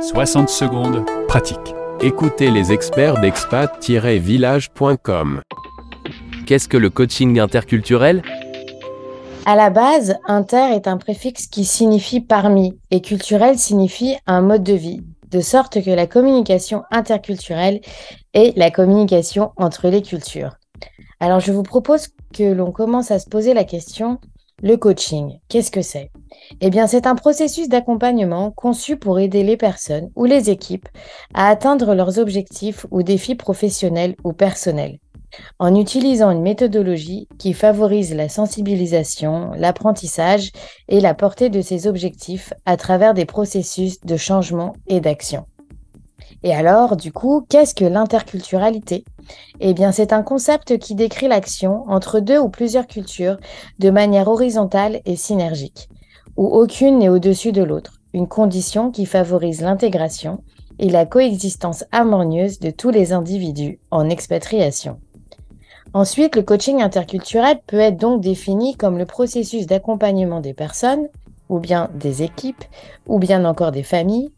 60 secondes, pratique. Écoutez les experts d'expat-village.com. Qu'est-ce que le coaching interculturel? À la base, inter est un préfixe qui signifie parmi et culturel signifie un mode de vie, de sorte que la communication interculturelle est la communication entre les cultures. Alors je vous propose que l'on commence à se poser la question, le coaching, qu'est-ce que c'est? Eh bien, c'est un processus d'accompagnement conçu pour aider les personnes ou les équipes à atteindre leurs objectifs ou défis professionnels ou personnels, en utilisant une méthodologie qui favorise la sensibilisation, l'apprentissage et la portée de ces objectifs à travers des processus de changement et d'action. Et alors, du coup, qu'est-ce que l'interculturalité? Eh bien, c'est un concept qui décrit l'action entre deux ou plusieurs cultures de manière horizontale et synergique où aucune n'est au-dessus de l'autre, une condition qui favorise l'intégration et la coexistence harmonieuse de tous les individus en expatriation. Ensuite, le coaching interculturel peut être donc défini comme le processus d'accompagnement des personnes, ou bien des équipes, ou bien encore des familles,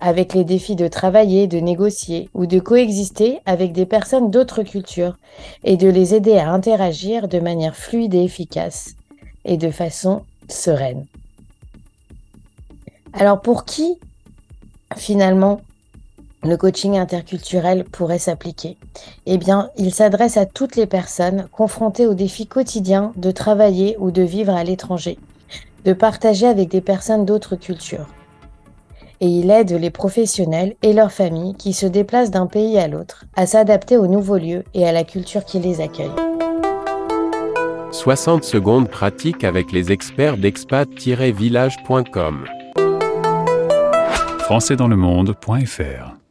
avec les défis de travailler, de négocier ou de coexister avec des personnes d'autres cultures et de les aider à interagir de manière fluide et efficace et de façon sereine. Alors pour qui finalement le coaching interculturel pourrait s'appliquer? Eh bien, il s'adresse à toutes les personnes confrontées au défi quotidien de travailler ou de vivre à l'étranger, de partager avec des personnes d'autres cultures. Et il aide les professionnels et leurs familles qui se déplacent d'un pays à l'autre à s'adapter aux nouveaux lieux et à la culture qui les accueille. 60 secondes pratiques avec les experts d'expat-village.com françaisdanslemonde.fr